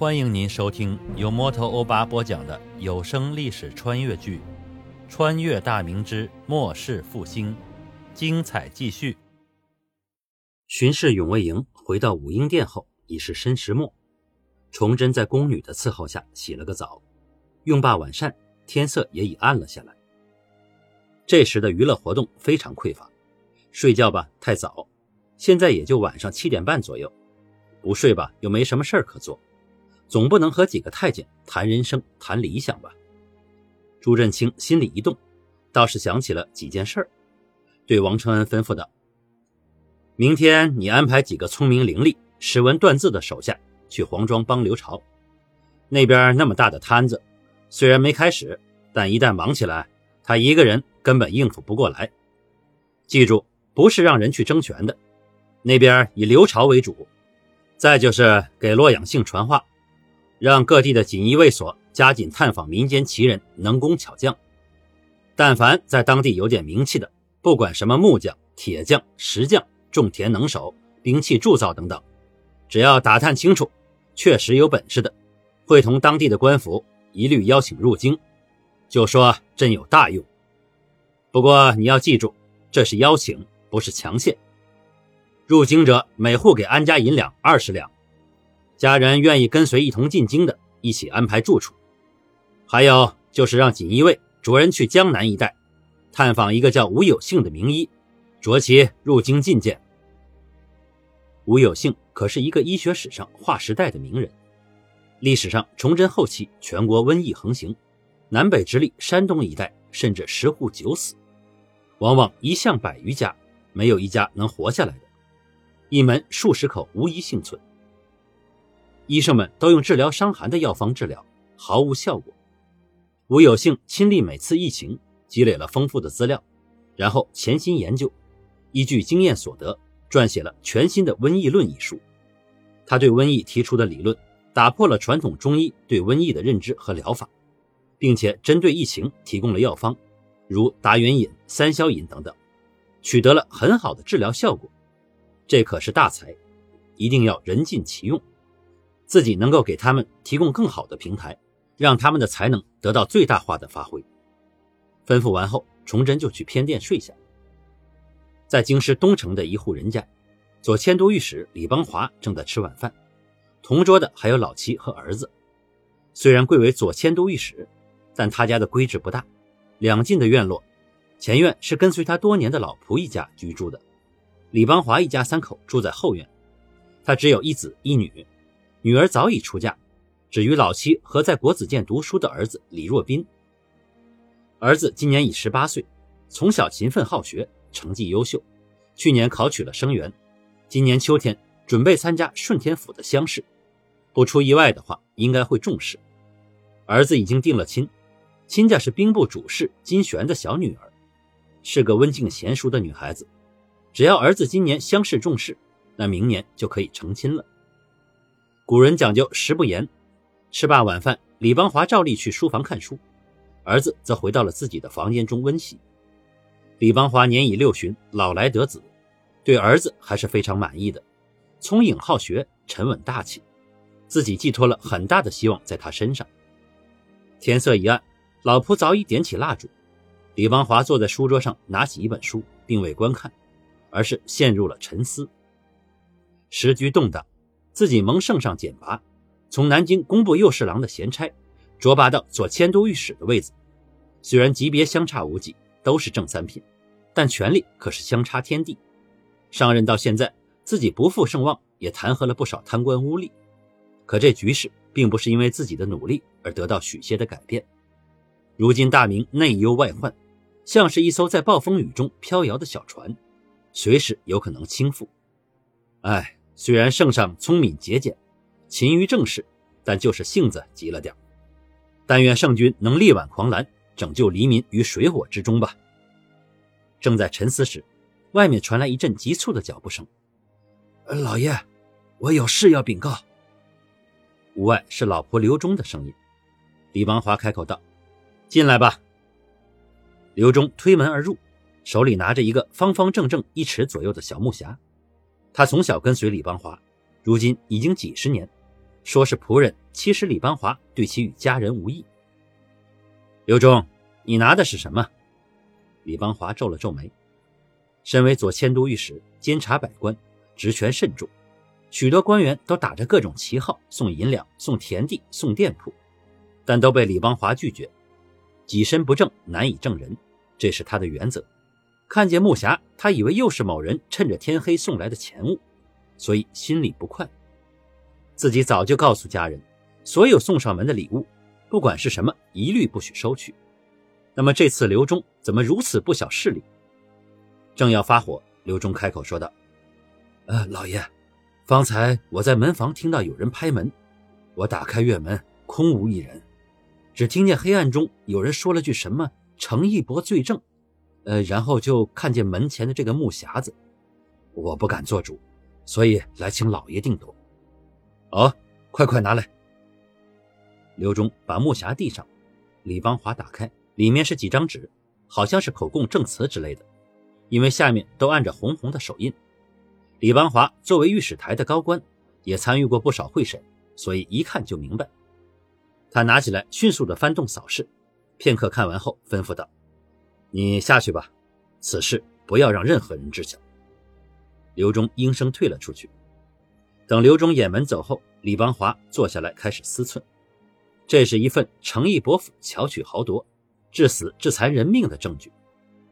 欢迎您收听由摩托欧巴播讲的有声历史穿越剧《穿越大明之末世复兴》，精彩继续。巡视永卫营回到武英殿后，已是申时末。崇祯在宫女的伺候下洗了个澡，用罢晚膳，天色也已暗了下来。这时的娱乐活动非常匮乏，睡觉吧太早，现在也就晚上七点半左右，不睡吧又没什么事儿可做。总不能和几个太监谈人生、谈理想吧？朱振清心里一动，倒是想起了几件事儿，对王承恩吩咐道：“明天你安排几个聪明伶俐、识文断字的手下去黄庄帮刘朝。那边那么大的摊子，虽然没开始，但一旦忙起来，他一个人根本应付不过来。记住，不是让人去争权的，那边以刘朝为主。再就是给洛阳姓传话。”让各地的锦衣卫所加紧探访民间奇人、能工巧匠。但凡在当地有点名气的，不管什么木匠、铁匠、石匠、种田能手、兵器铸造等等，只要打探清楚，确实有本事的，会同当地的官府一律邀请入京，就说朕有大用。不过你要记住，这是邀请，不是强限。入京者每户给安家银两二十两。家人愿意跟随一同进京的，一起安排住处。还有就是让锦衣卫着人去江南一带，探访一个叫吴有幸的名医，着其入京觐见。吴有幸可是一个医学史上划时代的名人。历史上崇祯后期，全国瘟疫横行，南北直隶山东一带甚至十户九死，往往一巷百余家，没有一家能活下来的，一门数十口无一幸存。医生们都用治疗伤寒的药方治疗，毫无效果。吴有幸亲历每次疫情，积累了丰富的资料，然后潜心研究，依据经验所得，撰写了全新的《瘟疫论》一书。他对瘟疫提出的理论，打破了传统中医对瘟疫的认知和疗法，并且针对疫情提供了药方，如达元饮、三消饮等等，取得了很好的治疗效果。这可是大才，一定要人尽其用。自己能够给他们提供更好的平台，让他们的才能得到最大化的发挥。吩咐完后，崇祯就去偏殿睡下。在京师东城的一户人家，左迁都御史李邦华正在吃晚饭，同桌的还有老妻和儿子。虽然贵为左迁都御史，但他家的规制不大，两进的院落，前院是跟随他多年的老仆一家居住的，李邦华一家三口住在后院。他只有一子一女。女儿早已出嫁，只与老妻和在国子监读书的儿子李若斌。儿子今年已十八岁，从小勤奋好学，成绩优秀，去年考取了生源，今年秋天准备参加顺天府的乡试，不出意外的话，应该会中试。儿子已经定了亲，亲家是兵部主事金玄的小女儿，是个温静贤淑的女孩子。只要儿子今年乡试中试，那明年就可以成亲了。古人讲究食不言，吃罢晚饭，李邦华照例去书房看书，儿子则回到了自己的房间中温习。李邦华年已六旬，老来得子，对儿子还是非常满意的，聪颖好学，沉稳大气，自己寄托了很大的希望在他身上。天色已暗，老仆早已点起蜡烛，李邦华坐在书桌上，拿起一本书，并未观看，而是陷入了沉思。时局动荡。自己蒙圣上简拔，从南京工部右侍郎的闲差，擢拔到左迁都御史的位子。虽然级别相差无几，都是正三品，但权力可是相差天地。上任到现在，自己不负盛望，也弹劾了不少贪官污吏。可这局势并不是因为自己的努力而得到许些的改变。如今大明内忧外患，像是一艘在暴风雨中飘摇的小船，随时有可能倾覆。唉。虽然圣上聪明节俭，勤于政事，但就是性子急了点但愿圣君能力挽狂澜，拯救黎民于水火之中吧。正在沉思时，外面传来一阵急促的脚步声。老爷，我有事要禀告。屋外是老婆刘忠的声音。李邦华开口道：“进来吧。”刘忠推门而入，手里拿着一个方方正正一尺左右的小木匣。他从小跟随李邦华，如今已经几十年，说是仆人其实李邦华，对其与家人无异。刘忠，你拿的是什么？李邦华皱了皱眉。身为左迁都御史，监察百官，职权甚重，许多官员都打着各种旗号送银两、送田地、送店铺，但都被李邦华拒绝。己身不正，难以正人，这是他的原则。看见木匣，他以为又是某人趁着天黑送来的钱物，所以心里不快。自己早就告诉家人，所有送上门的礼物，不管是什么，一律不许收取。那么这次刘忠怎么如此不晓事理？正要发火，刘忠开口说道：“呃，老爷，方才我在门房听到有人拍门，我打开院门，空无一人，只听见黑暗中有人说了句什么‘程义伯罪证’。”呃，然后就看见门前的这个木匣子，我不敢做主，所以来请老爷定夺。哦，快快拿来。刘忠把木匣递上，李邦华打开，里面是几张纸，好像是口供证词之类的，因为下面都按着红红的手印。李邦华作为御史台的高官，也参与过不少会审，所以一看就明白。他拿起来，迅速的翻动扫视，片刻看完后，吩咐道。你下去吧，此事不要让任何人知晓。刘忠应声退了出去。等刘忠掩门走后，李邦华坐下来开始思忖。这是一份诚意伯府巧取豪夺、致死致残人命的证据，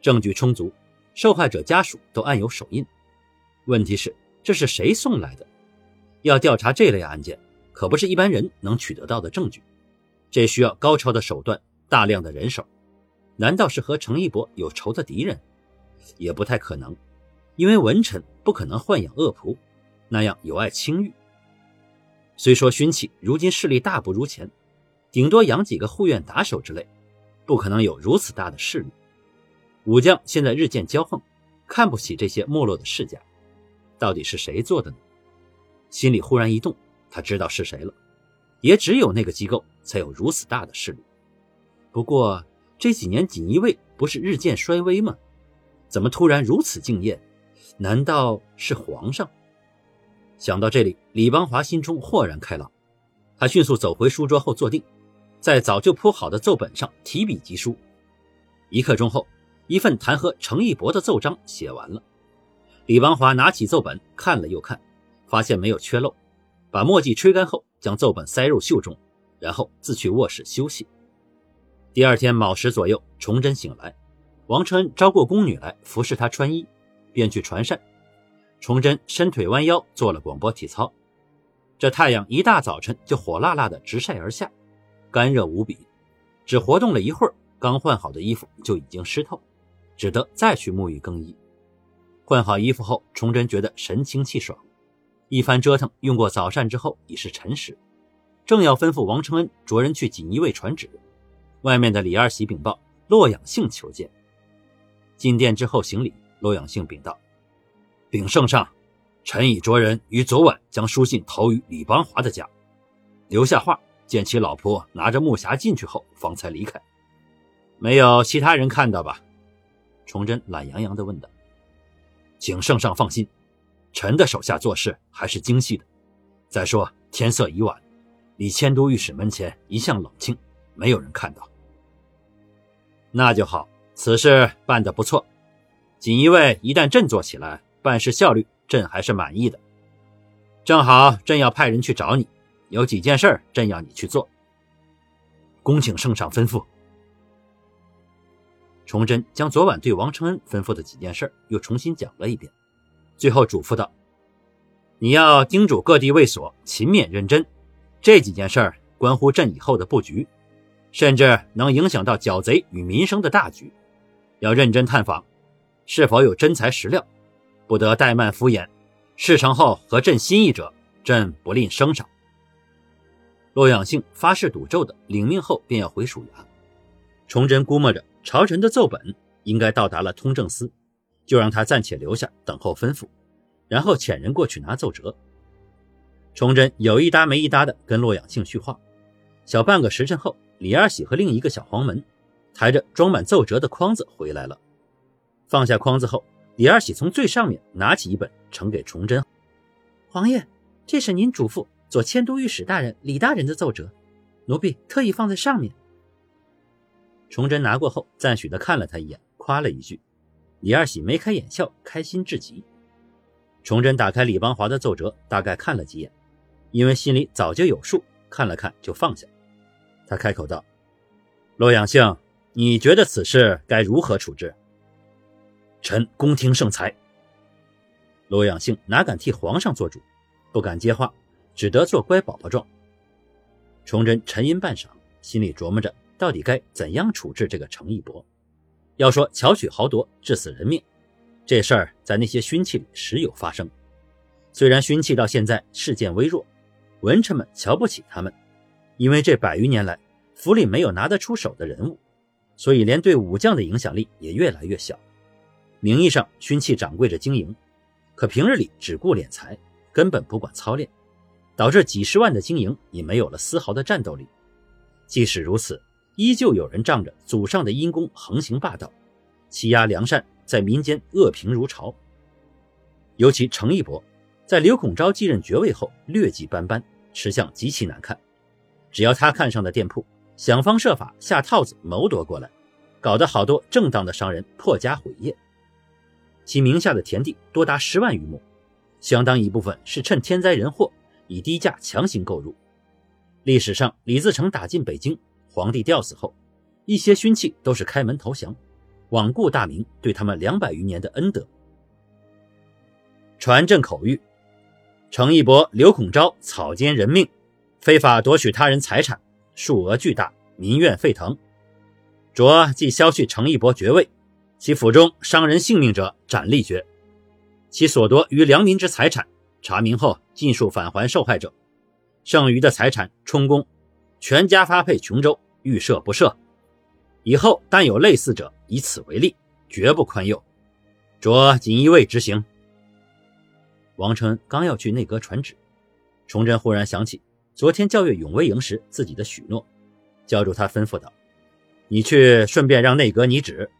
证据充足，受害者家属都按有手印。问题是，这是谁送来的？要调查这类案件，可不是一般人能取得到的证据，这需要高超的手段、大量的人手。难道是和程一博有仇的敌人？也不太可能，因为文臣不可能豢养恶仆，那样有碍清誉。虽说勋启如今势力大不如前，顶多养几个护院打手之类，不可能有如此大的势力。武将现在日渐骄横，看不起这些没落的世家，到底是谁做的呢？心里忽然一动，他知道是谁了，也只有那个机构才有如此大的势力。不过。这几年锦衣卫不是日渐衰微吗？怎么突然如此敬业？难道是皇上？想到这里，李邦华心中豁然开朗。他迅速走回书桌后坐定，在早就铺好的奏本上提笔疾书。一刻钟后，一份弹劾程义博的奏章写完了。李邦华拿起奏本看了又看，发现没有缺漏，把墨迹吹干后，将奏本塞入袖中，然后自去卧室休息。第二天卯时左右，崇祯醒来，王承恩招过宫女来服侍他穿衣，便去传膳。崇祯伸腿弯腰做了广播体操。这太阳一大早晨就火辣辣的直晒而下，干热无比。只活动了一会儿，刚换好的衣服就已经湿透，只得再去沐浴更衣。换好衣服后，崇祯觉得神清气爽。一番折腾，用过早膳之后已是辰时，正要吩咐王承恩着人去锦衣卫传旨。外面的李二喜禀报，洛阳性求见。进殿之后行礼，洛阳性禀道：“禀圣上，臣已着人于昨晚将书信投于李邦华的家，留下话，见其老婆拿着木匣进去后，方才离开。没有其他人看到吧？”崇祯懒洋洋地问道。“请圣上放心，臣的手下做事还是精细的。再说天色已晚，李迁都御史门前一向冷清，没有人看到。”那就好，此事办得不错。锦衣卫一旦振作起来，办事效率朕还是满意的。正好朕要派人去找你，有几件事朕要你去做。恭请圣上吩咐。崇祯将昨晚对王承恩吩咐的几件事又重新讲了一遍，最后嘱咐道：“你要叮嘱各地卫所勤勉认真，这几件事关乎朕以后的布局。”甚至能影响到剿贼与民生的大局，要认真探访，是否有真材实料，不得怠慢敷衍。事成后合朕心意者，朕不吝升赏。洛阳性发誓赌咒的，领命后便要回署衙。崇祯估摸着朝臣的奏本应该到达了通政司，就让他暂且留下等候吩咐，然后遣人过去拿奏折。崇祯有一搭没一搭的跟洛阳性叙话，小半个时辰后。李二喜和另一个小黄门抬着装满奏折的筐子回来了。放下筐子后，李二喜从最上面拿起一本，呈给崇祯：“皇爷，这是您嘱咐左迁都御史大人李大人的奏折，奴婢特意放在上面。崇祯拿过后，赞许的看了他一眼，夸了一句。李二喜眉开眼笑，开心至极。崇祯打开李邦华的奏折，大概看了几眼，因为心里早就有数，看了看就放下。他开口道：“洛阳性，你觉得此事该如何处置？”臣恭听圣裁。洛阳性哪敢替皇上做主，不敢接话，只得做乖宝宝状。崇祯沉吟半晌，心里琢磨着。到底该怎样处置这个程义伯？要说巧取豪夺、致死人命，这事儿在那些勋戚里时有发生。虽然勋戚到现在事件微弱，文臣们瞧不起他们，因为这百余年来府里没有拿得出手的人物，所以连对武将的影响力也越来越小。名义上勋戚掌柜着经营，可平日里只顾敛财，根本不管操练，导致几十万的经营已没有了丝毫的战斗力。即使如此。依旧有人仗着祖上的阴功横行霸道，欺压良善，在民间恶评如潮。尤其程义伯，在刘孔昭继任爵位后，劣迹斑斑，吃相极其难看。只要他看上的店铺，想方设法下套子谋夺过来，搞得好多正当的商人破家毁业。其名下的田地多达十万余亩，相当一部分是趁天灾人祸以低价强行购入。历史上，李自成打进北京。皇帝吊死后，一些勋戚都是开门投降，罔顾大明对他们两百余年的恩德。传朕口谕：程义伯、刘孔昭草菅人命，非法夺取他人财产，数额巨大，民怨沸腾。着即削去程义伯爵位，其府中伤人性命者斩立决。其所夺于良民之财产，查明后尽数返还受害者，剩余的财产充公。全家发配琼州，预赦不赦。以后但有类似者，以此为例，绝不宽宥。着锦衣卫执行。王承恩刚要去内阁传旨，崇祯忽然想起昨天教阅永威营时自己的许诺，叫住他吩咐道：“你去顺便让内阁拟旨，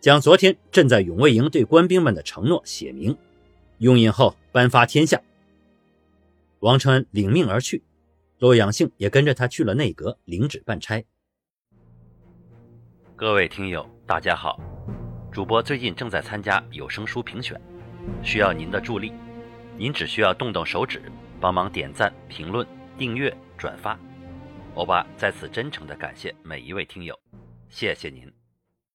将昨天朕在永卫营对官兵们的承诺写明，用印后颁发天下。”王承恩领命而去。洛阳性也跟着他去了内阁领旨办差。各位听友，大家好，主播最近正在参加有声书评选，需要您的助力。您只需要动动手指，帮忙点赞、评论、订阅、转发。欧巴在此真诚的感谢每一位听友，谢谢您。